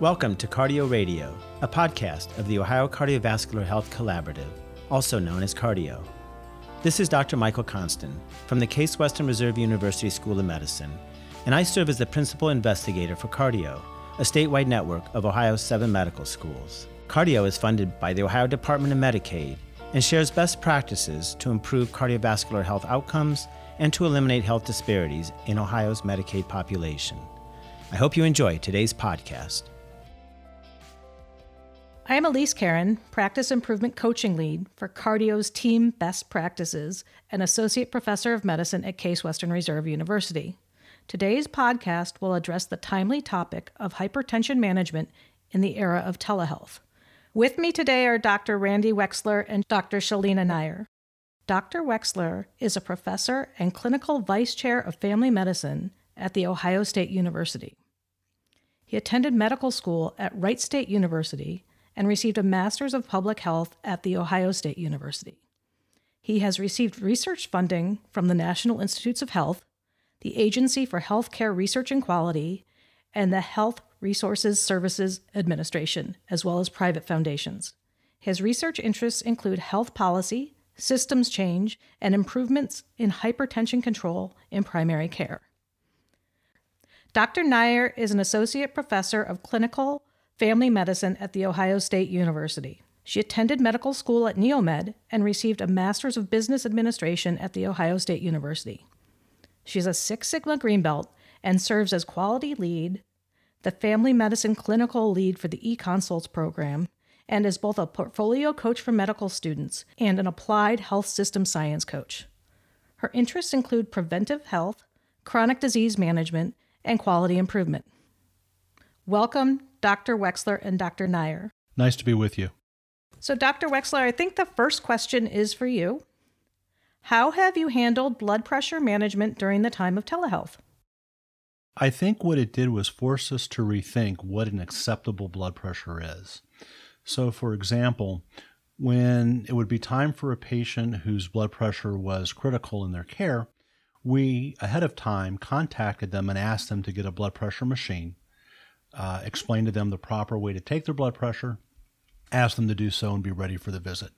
Welcome to Cardi-OH Radio, a podcast of the Ohio Cardiovascular Health Collaborative, also known as Cardi-OH. This is Dr. Michael Konstan from the Case Western Reserve University School of Medicine, and I serve as the principal investigator for Cardi-OH, a statewide network of Ohio's seven medical schools. Cardi-OH is funded by the Ohio Department of Medicaid and shares best practices to improve cardiovascular health outcomes and to eliminate health disparities in Ohio's Medicaid population. I hope you enjoy today's podcast. I am Elise Karen, Practice Improvement Coaching Lead for Cardi-OH's Team Best Practices and Associate Professor of Medicine at Case Western Reserve University. Today's podcast will address the timely topic of hypertension management in the era of telehealth. With me today are Dr. Randy Wexler and Dr. Shalina Nair. Dr. Wexler is a professor and clinical vice chair of family medicine at The Ohio State University. He attended medical school at Wright State University and received a Master's of Public Health at The Ohio State University. He has received research funding from the National Institutes of Health, the Agency for Healthcare Research and Quality, and the Health Resources Services Administration, as well as private foundations. His research interests include health policy, systems change, and improvements in hypertension control in primary care. Dr. Nair is an associate professor of clinical family medicine at The Ohio State University. She attended medical school at Neomed and received a Master's of Business Administration at The Ohio State University. She is a Six Sigma Green Belt and serves as quality lead the family medicine clinical lead for the eConsults program, and is both a portfolio coach for medical students and an applied health system science coach. Her interests include preventive health, chronic disease management, and quality improvement. Welcome, Dr. Wexler and Dr. Nair. Nice to be with you. So, Dr. Wexler, I think the first question is for you. How have you handled blood pressure management during the time of telehealth? I think what it did was force us to rethink what an acceptable blood pressure is. So, for example, when it would be time for a patient whose blood pressure was critical in their care, we ahead of time contacted them and asked them to get a blood pressure machine, uh, explained to them the proper way to take their blood pressure, ask them to do so and be ready for the visit.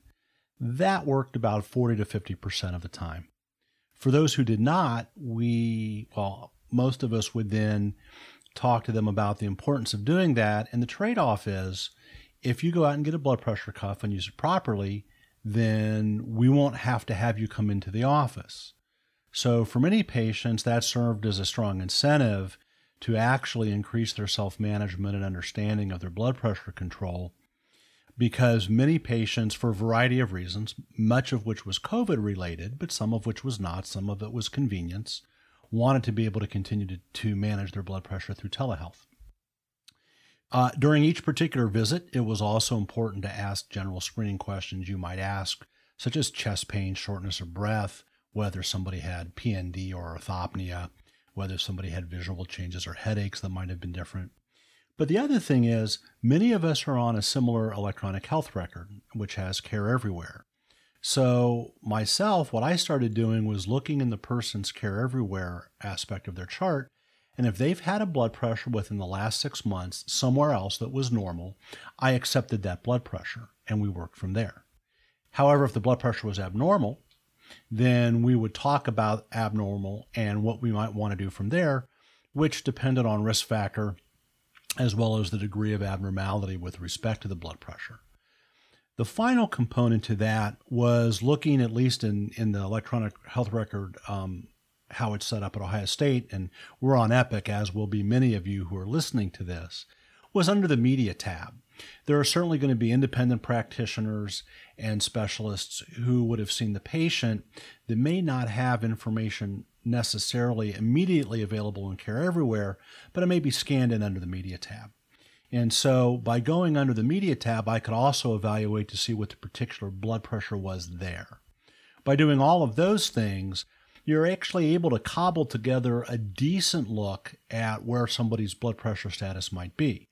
That worked about 40 to 50% of the time. For those who did not, we, well, most of us would then talk to them about the importance of doing that. And the trade off is if you go out and get a blood pressure cuff and use it properly, then we won't have to have you come into the office. So, for many patients, that served as a strong incentive to actually increase their self management and understanding of their blood pressure control because many patients, for a variety of reasons, much of which was COVID related, but some of which was not, some of it was convenience, wanted to be able to continue to, to manage their blood pressure through telehealth. Uh, during each particular visit, it was also important to ask general screening questions you might ask, such as chest pain, shortness of breath, whether somebody had PND or orthopnea, whether somebody had visual changes or headaches that might have been different. But the other thing is, many of us are on a similar electronic health record, which has care everywhere. So, myself, what I started doing was looking in the person's care everywhere aspect of their chart. And if they've had a blood pressure within the last six months somewhere else that was normal, I accepted that blood pressure and we worked from there. However, if the blood pressure was abnormal, then we would talk about abnormal and what we might want to do from there, which depended on risk factor as well as the degree of abnormality with respect to the blood pressure. The final component to that was looking, at least in, in the electronic health record, um, how it's set up at Ohio State, and we're on Epic, as will be many of you who are listening to this, was under the media tab. There are certainly going to be independent practitioners and specialists who would have seen the patient that may not have information necessarily immediately available in Care Everywhere, but it may be scanned in under the media tab. And so by going under the media tab, I could also evaluate to see what the particular blood pressure was there. By doing all of those things, you're actually able to cobble together a decent look at where somebody's blood pressure status might be.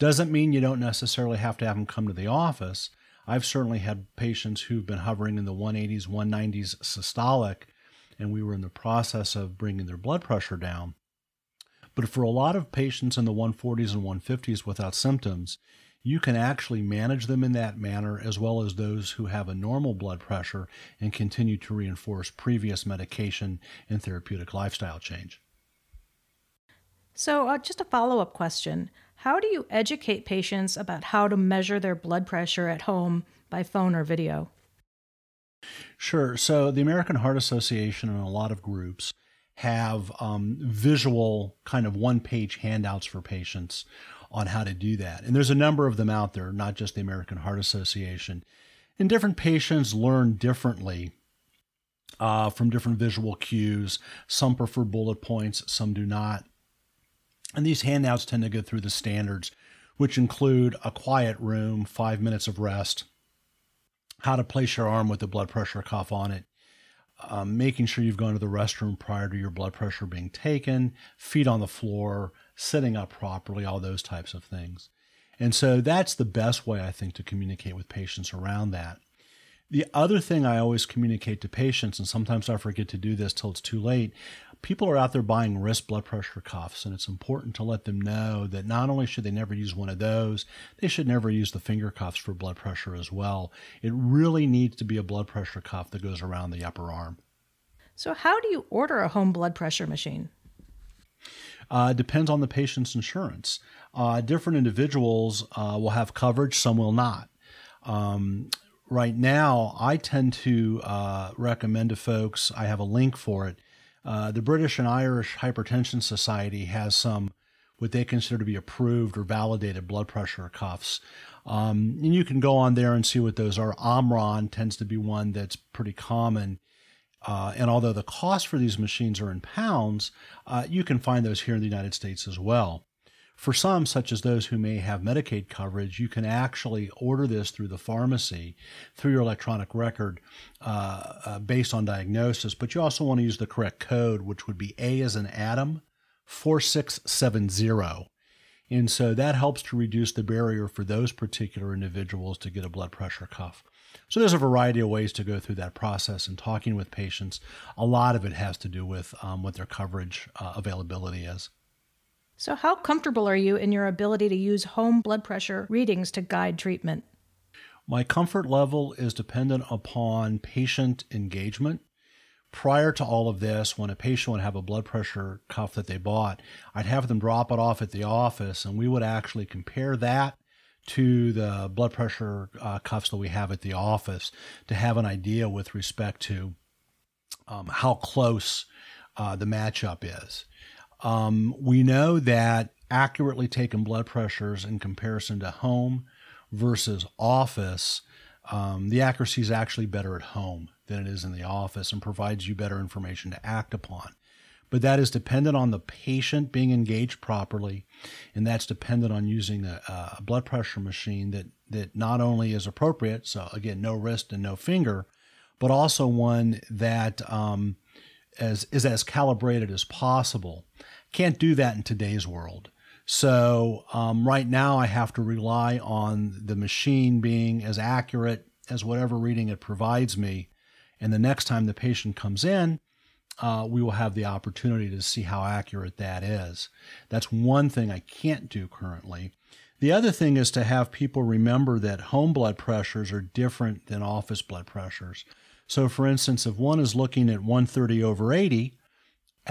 Doesn't mean you don't necessarily have to have them come to the office. I've certainly had patients who've been hovering in the 180s, 190s systolic, and we were in the process of bringing their blood pressure down. But for a lot of patients in the 140s and 150s without symptoms, you can actually manage them in that manner as well as those who have a normal blood pressure and continue to reinforce previous medication and therapeutic lifestyle change. So, uh, just a follow up question How do you educate patients about how to measure their blood pressure at home by phone or video? Sure. So, the American Heart Association and a lot of groups have um, visual kind of one page handouts for patients on how to do that. And there's a number of them out there, not just the American Heart Association. And different patients learn differently uh, from different visual cues. Some prefer bullet points, some do not. And these handouts tend to go through the standards, which include a quiet room, five minutes of rest, how to place your arm with the blood pressure cuff on it, um, making sure you've gone to the restroom prior to your blood pressure being taken, feet on the floor, sitting up properly, all those types of things. And so that's the best way, I think, to communicate with patients around that. The other thing I always communicate to patients, and sometimes I forget to do this till it's too late, people are out there buying wrist blood pressure cuffs, and it's important to let them know that not only should they never use one of those, they should never use the finger cuffs for blood pressure as well. It really needs to be a blood pressure cuff that goes around the upper arm. So, how do you order a home blood pressure machine? Uh, depends on the patient's insurance. Uh, different individuals uh, will have coverage, some will not. Um, right now, I tend to uh, recommend to folks, I have a link for it. Uh, the British and Irish Hypertension Society has some what they consider to be approved or validated blood pressure cuffs. Um, and you can go on there and see what those are. Omron tends to be one that's pretty common. Uh, and although the cost for these machines are in pounds, uh, you can find those here in the United States as well. For some, such as those who may have Medicaid coverage, you can actually order this through the pharmacy, through your electronic record, uh, uh based on diagnosis. But you also want to use the correct code, which would be A as an Adam, 4670. And so that helps to reduce the barrier for those particular individuals to get a blood pressure cuff. So there's a variety of ways to go through that process and talking with patients. A lot of it has to do with um, what their coverage uh, availability is. So, how comfortable are you in your ability to use home blood pressure readings to guide treatment? My comfort level is dependent upon patient engagement. Prior to all of this, when a patient would have a blood pressure cuff that they bought, I'd have them drop it off at the office and we would actually compare that to the blood pressure uh, cuffs that we have at the office to have an idea with respect to um, how close uh, the matchup is. Um, we know that accurately taken blood pressures in comparison to home versus office, um, the accuracy is actually better at home than it is in the office and provides you better information to act upon but that is dependent on the patient being engaged properly, and that's dependent on using a, a, blood pressure machine that that not only is appropriate, so again, no wrist and no finger, but also one that um, as, is as calibrated as possible. Can't do that in today's world. So um, right now, I have to rely on the machine being as accurate as whatever reading it provides me. And the next time the patient comes in, uh, we will have the opportunity to see how accurate that is. That's one thing I can't do currently. The other thing is to have people remember that home blood pressures are different than office blood pressures. So, for instance, if one is looking at 130 over 80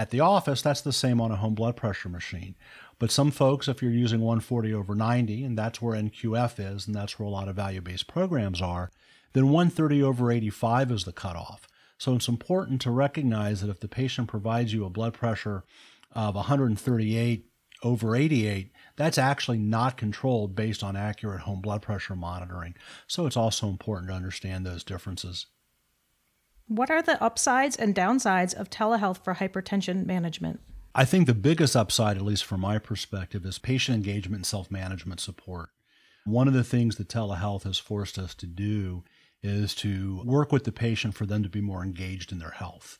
at the office, that's the same on a home blood pressure machine. But some folks, if you're using 140 over 90, and that's where NQF is, and that's where a lot of value based programs are, then 130 over 85 is the cutoff. So it's important to recognize that if the patient provides you a blood pressure of 138 over 88, that's actually not controlled based on accurate home blood pressure monitoring. So it's also important to understand those differences. What are the upsides and downsides of telehealth for hypertension management? I think the biggest upside, at least from my perspective, is patient engagement and self management support. One of the things that telehealth has forced us to do is to work with the patient for them to be more engaged in their health.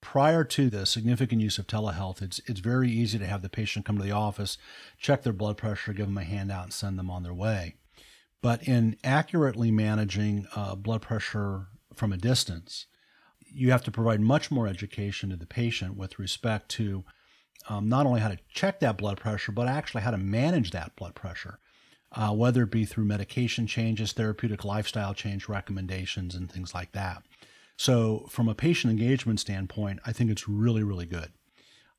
Prior to the significant use of telehealth, it's, it's very easy to have the patient come to the office, check their blood pressure, give them a handout, and send them on their way. But in accurately managing uh, blood pressure from a distance, you have to provide much more education to the patient with respect to um, not only how to check that blood pressure, but actually how to manage that blood pressure, uh, whether it be through medication changes, therapeutic lifestyle change recommendations, and things like that. So, from a patient engagement standpoint, I think it's really, really good.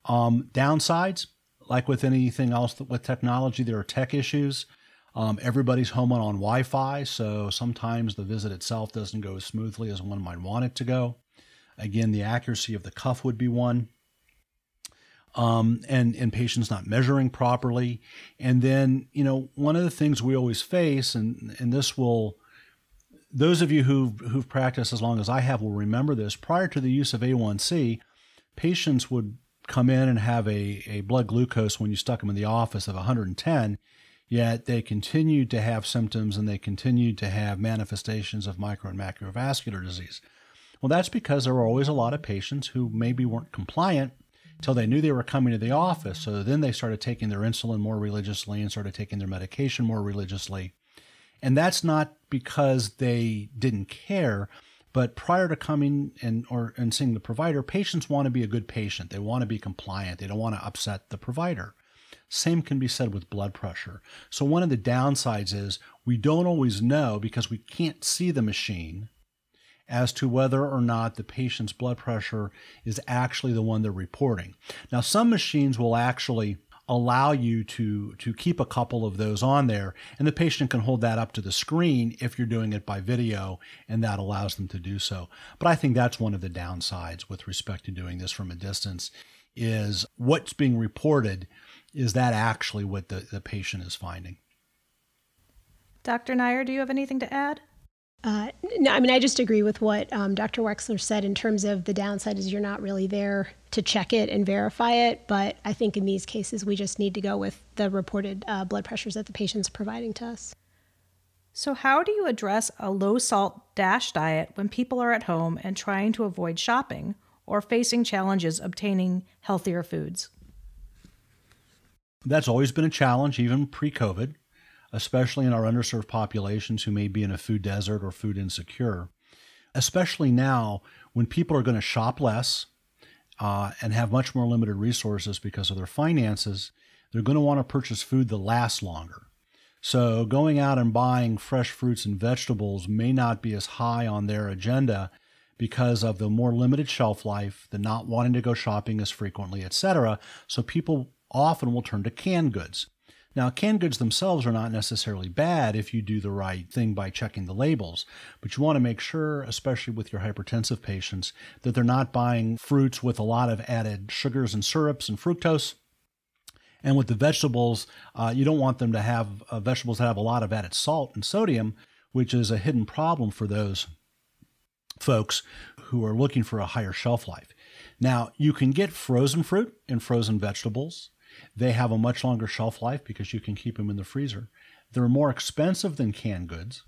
Um, downsides, like with anything else with technology, there are tech issues. Um, everybody's home on Wi Fi, so sometimes the visit itself doesn't go as smoothly as one might want it to go. Again, the accuracy of the cuff would be one. Um, and and patients not measuring properly, and then you know one of the things we always face, and and this will, those of you who've who've practiced as long as I have will remember this. Prior to the use of A1C, patients would come in and have a, a blood glucose when you stuck them in the office of 110, yet they continued to have symptoms and they continued to have manifestations of micro and macrovascular disease. Well, that's because there were always a lot of patients who maybe weren't compliant until they knew they were coming to the office. So then they started taking their insulin more religiously and started taking their medication more religiously. And that's not because they didn't care, but prior to coming and or and seeing the provider, patients want to be a good patient. They want to be compliant. They don't want to upset the provider. Same can be said with blood pressure. So one of the downsides is we don't always know because we can't see the machine as to whether or not the patient's blood pressure is actually the one they're reporting. Now some machines will actually allow you to to keep a couple of those on there and the patient can hold that up to the screen if you're doing it by video and that allows them to do so. But i think that's one of the downsides with respect to doing this from a distance is what's being reported is that actually what the, the patient is finding. Dr nair do you have anything to add uh, no, I mean, I just agree with what um, Dr. Wexler said in terms of the downside is you're not really there to check it and verify it. But I think in these cases, we just need to go with the reported uh, blood pressures that the patient's providing to us. So, how do you address a low salt DASH diet when people are at home and trying to avoid shopping or facing challenges obtaining healthier foods? That's always been a challenge, even pre COVID especially in our underserved populations who may be in a food desert or food insecure. Especially now when people are going to shop less uh, and have much more limited resources because of their finances, they're going to want to purchase food that lasts longer. So, going out and buying fresh fruits and vegetables may not be as high on their agenda because of the more limited shelf life, the not wanting to go shopping as frequently, etc. So, people often will turn to canned goods. Now, canned goods themselves are not necessarily bad if you do the right thing by checking the labels, but you want to make sure, especially with your hypertensive patients, that they're not buying fruits with a lot of added sugars and syrups and fructose. And with the vegetables, uh, you don't want them to have uh, vegetables that have a lot of added salt and sodium, which is a hidden problem for those folks who are looking for a higher shelf life. Now, you can get frozen fruit and frozen vegetables they have a much longer shelf life because you can keep them in the freezer. They're more expensive than canned goods,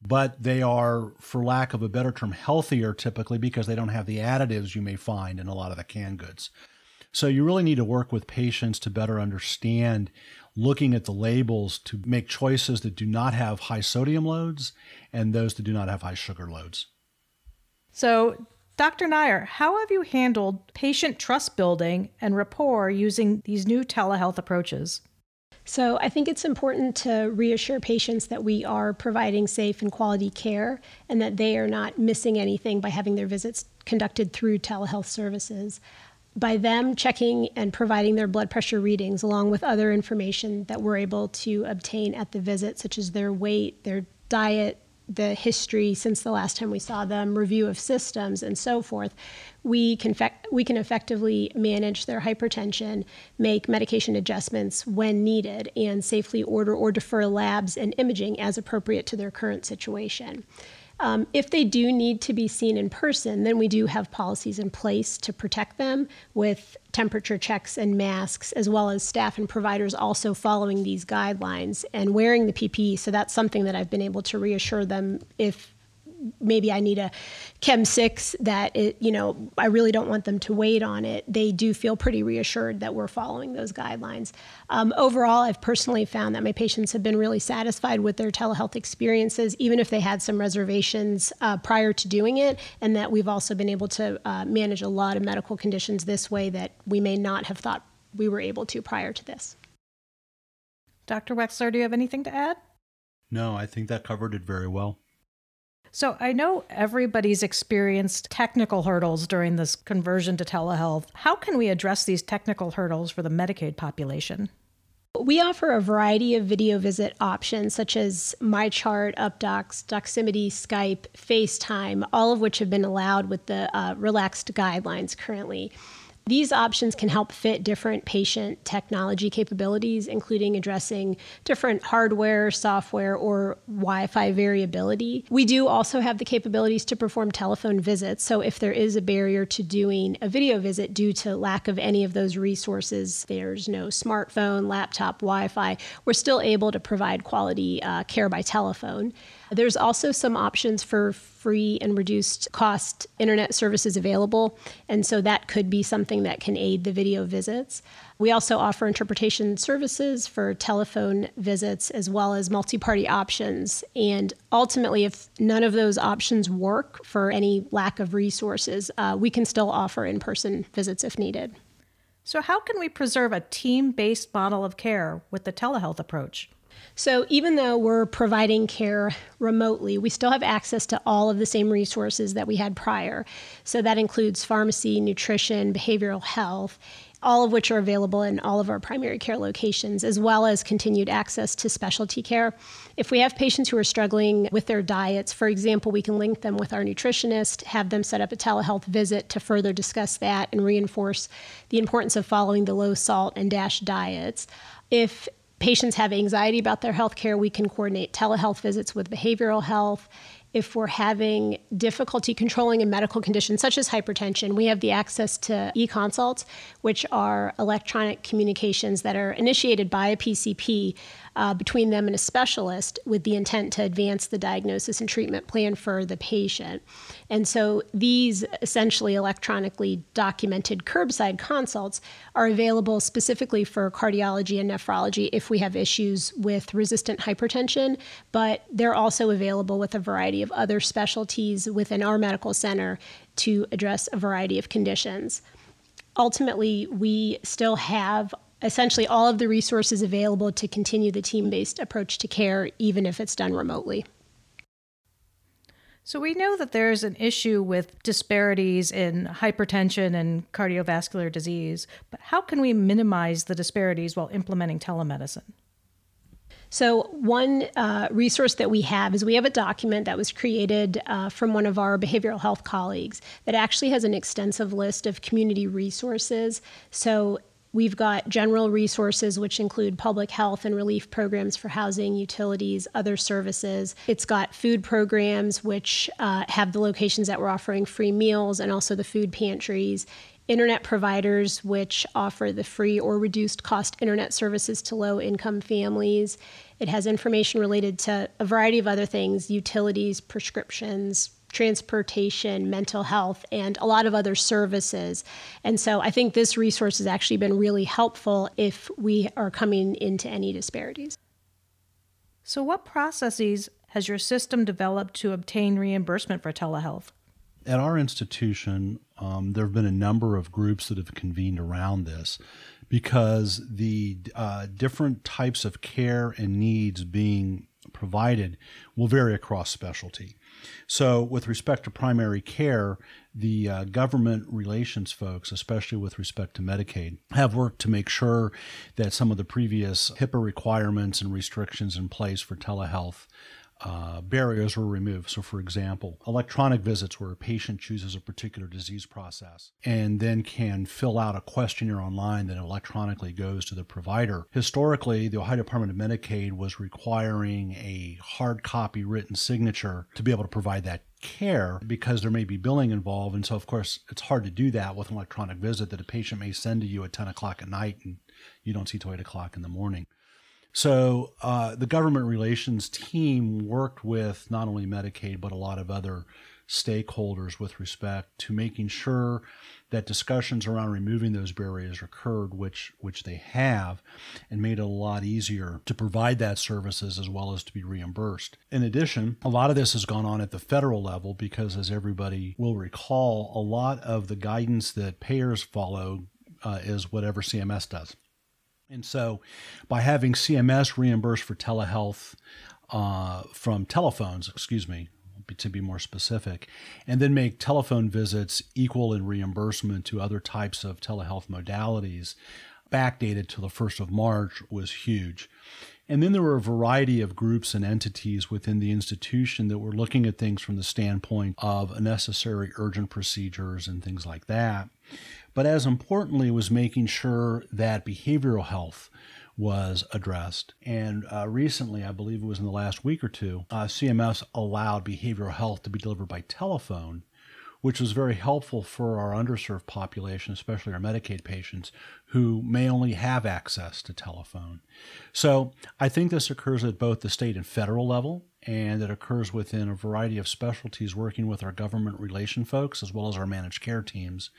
but they are, for lack of a better term, healthier typically because they don't have the additives you may find in a lot of the canned goods. So you really need to work with patients to better understand looking at the labels to make choices that do not have high sodium loads and those that do not have high sugar loads. So, Dr. Nair, how have you handled patient trust building and rapport using these new telehealth approaches? So, I think it's important to reassure patients that we are providing safe and quality care and that they are not missing anything by having their visits conducted through telehealth services. By them checking and providing their blood pressure readings, along with other information that we're able to obtain at the visit, such as their weight, their diet, the history since the last time we saw them, review of systems, and so forth, we can, we can effectively manage their hypertension, make medication adjustments when needed, and safely order or defer labs and imaging as appropriate to their current situation. Um, if they do need to be seen in person, then we do have policies in place to protect them with temperature checks and masks, as well as staff and providers also following these guidelines and wearing the PPE. So that's something that I've been able to reassure them if maybe I need a Chem 6 that, it, you know, I really don't want them to wait on it, they do feel pretty reassured that we're following those guidelines. Um, overall, I've personally found that my patients have been really satisfied with their telehealth experiences, even if they had some reservations uh, prior to doing it, and that we've also been able to uh, manage a lot of medical conditions this way that we may not have thought we were able to prior to this. Dr. Wexler, do you have anything to add? No, I think that covered it very well. So I know everybody's experienced technical hurdles during this conversion to telehealth. How can we address these technical hurdles for the Medicaid population? We offer a variety of video visit options such as MyChart, Updox, Doximity, Skype, FaceTime, all of which have been allowed with the uh, relaxed guidelines currently. These options can help fit different patient technology capabilities, including addressing different hardware, software, or Wi Fi variability. We do also have the capabilities to perform telephone visits. So, if there is a barrier to doing a video visit due to lack of any of those resources, there's no smartphone, laptop, Wi Fi, we're still able to provide quality uh, care by telephone. There's also some options for free and reduced cost internet services available, and so that could be something that can aid the video visits. We also offer interpretation services for telephone visits as well as multi party options. And ultimately, if none of those options work for any lack of resources, uh, we can still offer in person visits if needed. So, how can we preserve a team based model of care with the telehealth approach? So, even though we're providing care remotely, we still have access to all of the same resources that we had prior. So, that includes pharmacy, nutrition, behavioral health, all of which are available in all of our primary care locations, as well as continued access to specialty care. If we have patients who are struggling with their diets, for example, we can link them with our nutritionist, have them set up a telehealth visit to further discuss that and reinforce the importance of following the low salt and DASH diets. If patients have anxiety about their health care, we can coordinate telehealth visits with behavioral health. If we're having difficulty controlling a medical condition such as hypertension, we have the access to e consults, which are electronic communications that are initiated by a PCP uh, between them and a specialist with the intent to advance the diagnosis and treatment plan for the patient. And so these essentially electronically documented curbside consults are available specifically for cardiology and nephrology if we have issues with resistant hypertension, but they're also available with a variety of other specialties within our medical center to address a variety of conditions ultimately, we still have essentially all of the resources available to continue the team based approach to care, even if it's done remotely. So, we know that there's an issue with disparities in hypertension and cardiovascular disease, but how can we minimize the disparities while implementing telemedicine? So, one uh, resource that we have is we have a document that was created uh, from one of our behavioral health colleagues that actually has an extensive list of community resources. So, We've got general resources, which include public health and relief programs for housing, utilities, other services. It's got food programs, which uh, have the locations that we're offering free meals and also the food pantries. Internet providers, which offer the free or reduced cost internet services to low income families. It has information related to a variety of other things utilities, prescriptions, transportation, mental health, and a lot of other services. And so I think this resource has actually been really helpful if we are coming into any disparities. So, what processes has your system developed to obtain reimbursement for telehealth? At our institution, um, there have been a number of groups that have convened around this because the uh, different types of care and needs being provided will vary across specialty. So, with respect to primary care, the uh, government relations folks, especially with respect to Medicaid, have worked to make sure that some of the previous HIPAA requirements and restrictions in place for telehealth uh, barriers were removed. So, for example, electronic visits where a patient chooses a particular disease process and then can fill out a questionnaire online that electronically goes to the provider. Historically, the Ohio Department of Medicaid was requiring a hard copy written signature to be able to provide that care because there may be billing involved. And so, of course, it's hard to do that with an electronic visit that a patient may send to you at 10 o'clock at night and you don't see till 8 o'clock in the morning. So uh, the government relations team worked with not only Medicaid, but a lot of other stakeholders with respect to making sure that discussions around removing those barriers occurred, which which they have, and made it a lot easier to provide that services as well as to be reimbursed. In addition, a lot of this has gone on at the federal level because, as everybody will recall, a lot of the guidance that payers follow uh, is whatever CMS does. And so, by having CMS reimburse for telehealth uh, from telephones, excuse me, to be more specific, and then make telephone visits equal in reimbursement to other types of telehealth modalities, backdated to the 1st of March, was huge. And then there were a variety of groups and entities within the institution that were looking at things from the standpoint of necessary urgent procedures and things like that. But as importantly, was making sure that behavioral health was addressed. And uh, recently, I believe it was in the last week or two, uh, CMS allowed behavioral health to be delivered by telephone, which was very helpful for our underserved population, especially our Medicaid patients who may only have access to telephone. So I think this occurs at both the state and federal level and it occurs within a variety of specialties working with our government relation folks as well as our managed care teams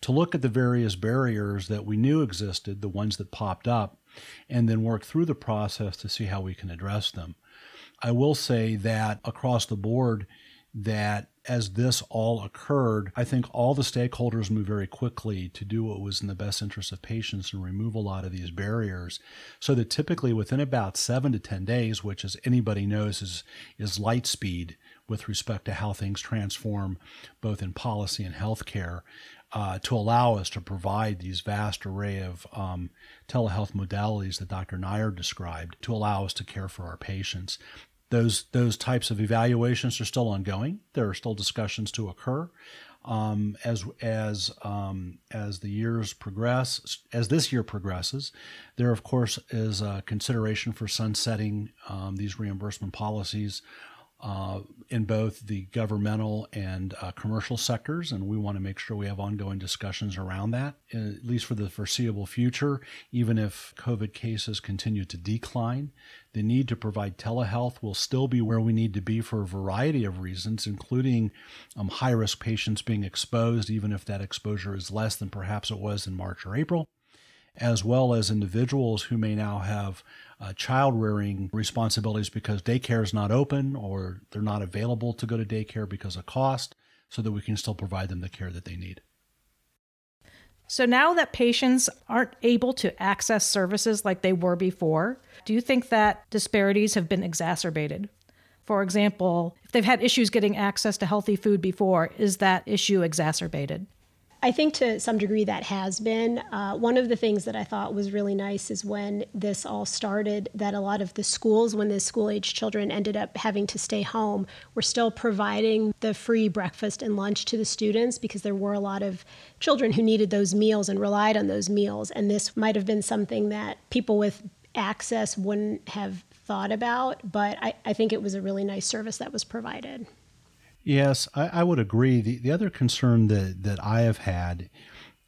to look at the various barriers that we knew existed, the ones that popped up, and then work through the process to see how we can address them. I will say that across the board, that as this all occurred, I think all the stakeholders moved very quickly to do what was in the best interest of patients and remove a lot of these barriers. So that typically within about seven to 10 days, which as anybody knows is, is light speed with respect to how things transform both in policy and healthcare, uh, to allow us to provide these vast array of um, telehealth modalities that Dr. Nair described to allow us to care for our patients. Those those types of evaluations are still ongoing. There are still discussions to occur. Um, as as um, as the years progress, as this year progresses, there of course is a consideration for sunsetting um, these reimbursement policies uh, in both the governmental and uh, commercial sectors, and we want to make sure we have ongoing discussions around that, at least for the foreseeable future. Even if COVID cases continue to decline, the need to provide telehealth will still be where we need to be for a variety of reasons, including um, high risk patients being exposed, even if that exposure is less than perhaps it was in March or April as well as individuals who may now have uh, child rearing responsibilities because daycare is not open or they're not available to go to daycare because of cost, so that we can still provide them the care that they need. So now that patients aren't able to access services like they were before, do you think that disparities have been exacerbated? For example, if they've had issues getting access to healthy food before, is that issue exacerbated? I think to some degree that has been. Uh, one of the things that I thought was really nice is when this all started, that a lot of the schools, when the school age children ended up having to stay home, were still providing the free breakfast and lunch to the students because there were a lot of children who needed those meals and relied on those meals. And this might have been something that people with access wouldn't have thought about, but I, I think it was a really nice service that was provided. Yes, I, I, would agree. The the other concern that that I have had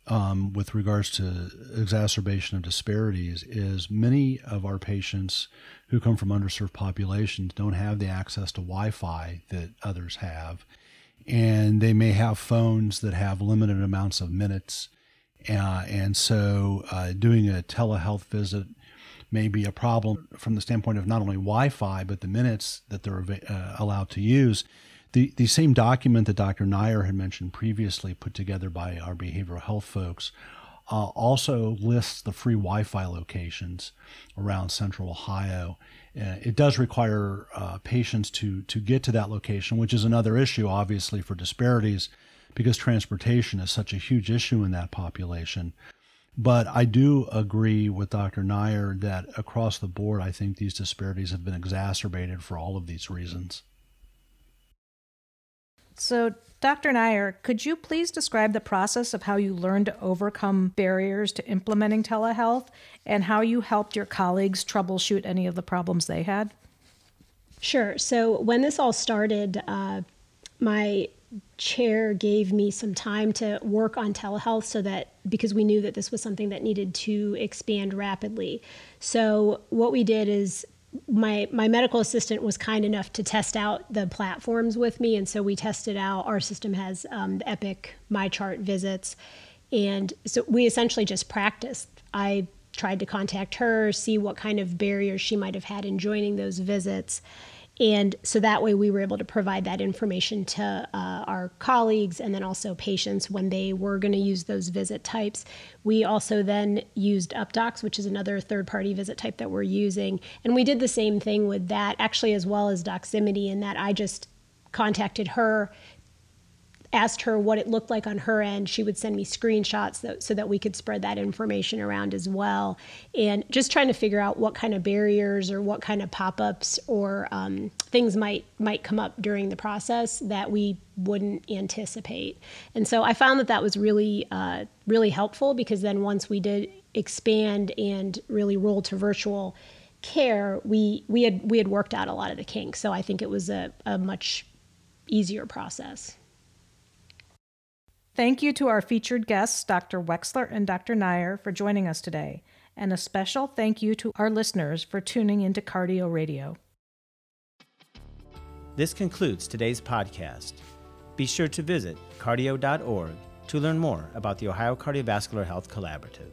um, with regards to exacerbation of disparities is many of our patients who come from underserved populations don't have the access to Wi-Fi that others have, and they may have phones that have limited amounts of minutes, uh, and so uh, doing a telehealth visit may be a problem from the standpoint of not only Wi-Fi but the minutes that they're uh, allowed to use. The, the same document that Dr. Nair had mentioned previously, put together by our behavioral health folks, uh, also lists the free Wi Fi locations around central Ohio. Uh, it does require uh, patients to, to get to that location, which is another issue, obviously, for disparities because transportation is such a huge issue in that population. But I do agree with Dr. Nair that across the board, I think these disparities have been exacerbated for all of these reasons. So, Dr. Nair, could you please describe the process of how you learned to overcome barriers to implementing telehealth and how you helped your colleagues troubleshoot any of the problems they had? Sure. So, when this all started, uh, my chair gave me some time to work on telehealth so that because we knew that this was something that needed to expand rapidly. So, what we did is my my medical assistant was kind enough to test out the platforms with me, and so we tested out. Our system has um, the Epic MyChart visits, and so we essentially just practiced. I tried to contact her, see what kind of barriers she might have had in joining those visits, And so that way we were able to provide that information to uh, our colleagues and then also patients when they were going to use those visit types. We also then used Updox, which is another third party visit type that we're using. And we did the same thing with that, actually, as well as Doximity, in that I just contacted her asked her what it looked like on her end. She would send me screenshots that, so that we could spread that information around as well. And just trying to figure out what kind of barriers or what kind of pop-ups or um, things might might come up during the process that we wouldn't anticipate. And so I found that that was really uh, really helpful because then once we did expand and really roll to virtual care, we we had we had worked out a lot of the kinks. So I think it was a, a much easier process. Thank you to our featured guests, Dr. Wexler and Dr. Nair, for joining us today. And a special thank you to our listeners for tuning into Cardi-OH Radio. This concludes today's podcast. Be sure to visit cardi-oh.org to learn more about the Ohio Cardiovascular Health Collaborative.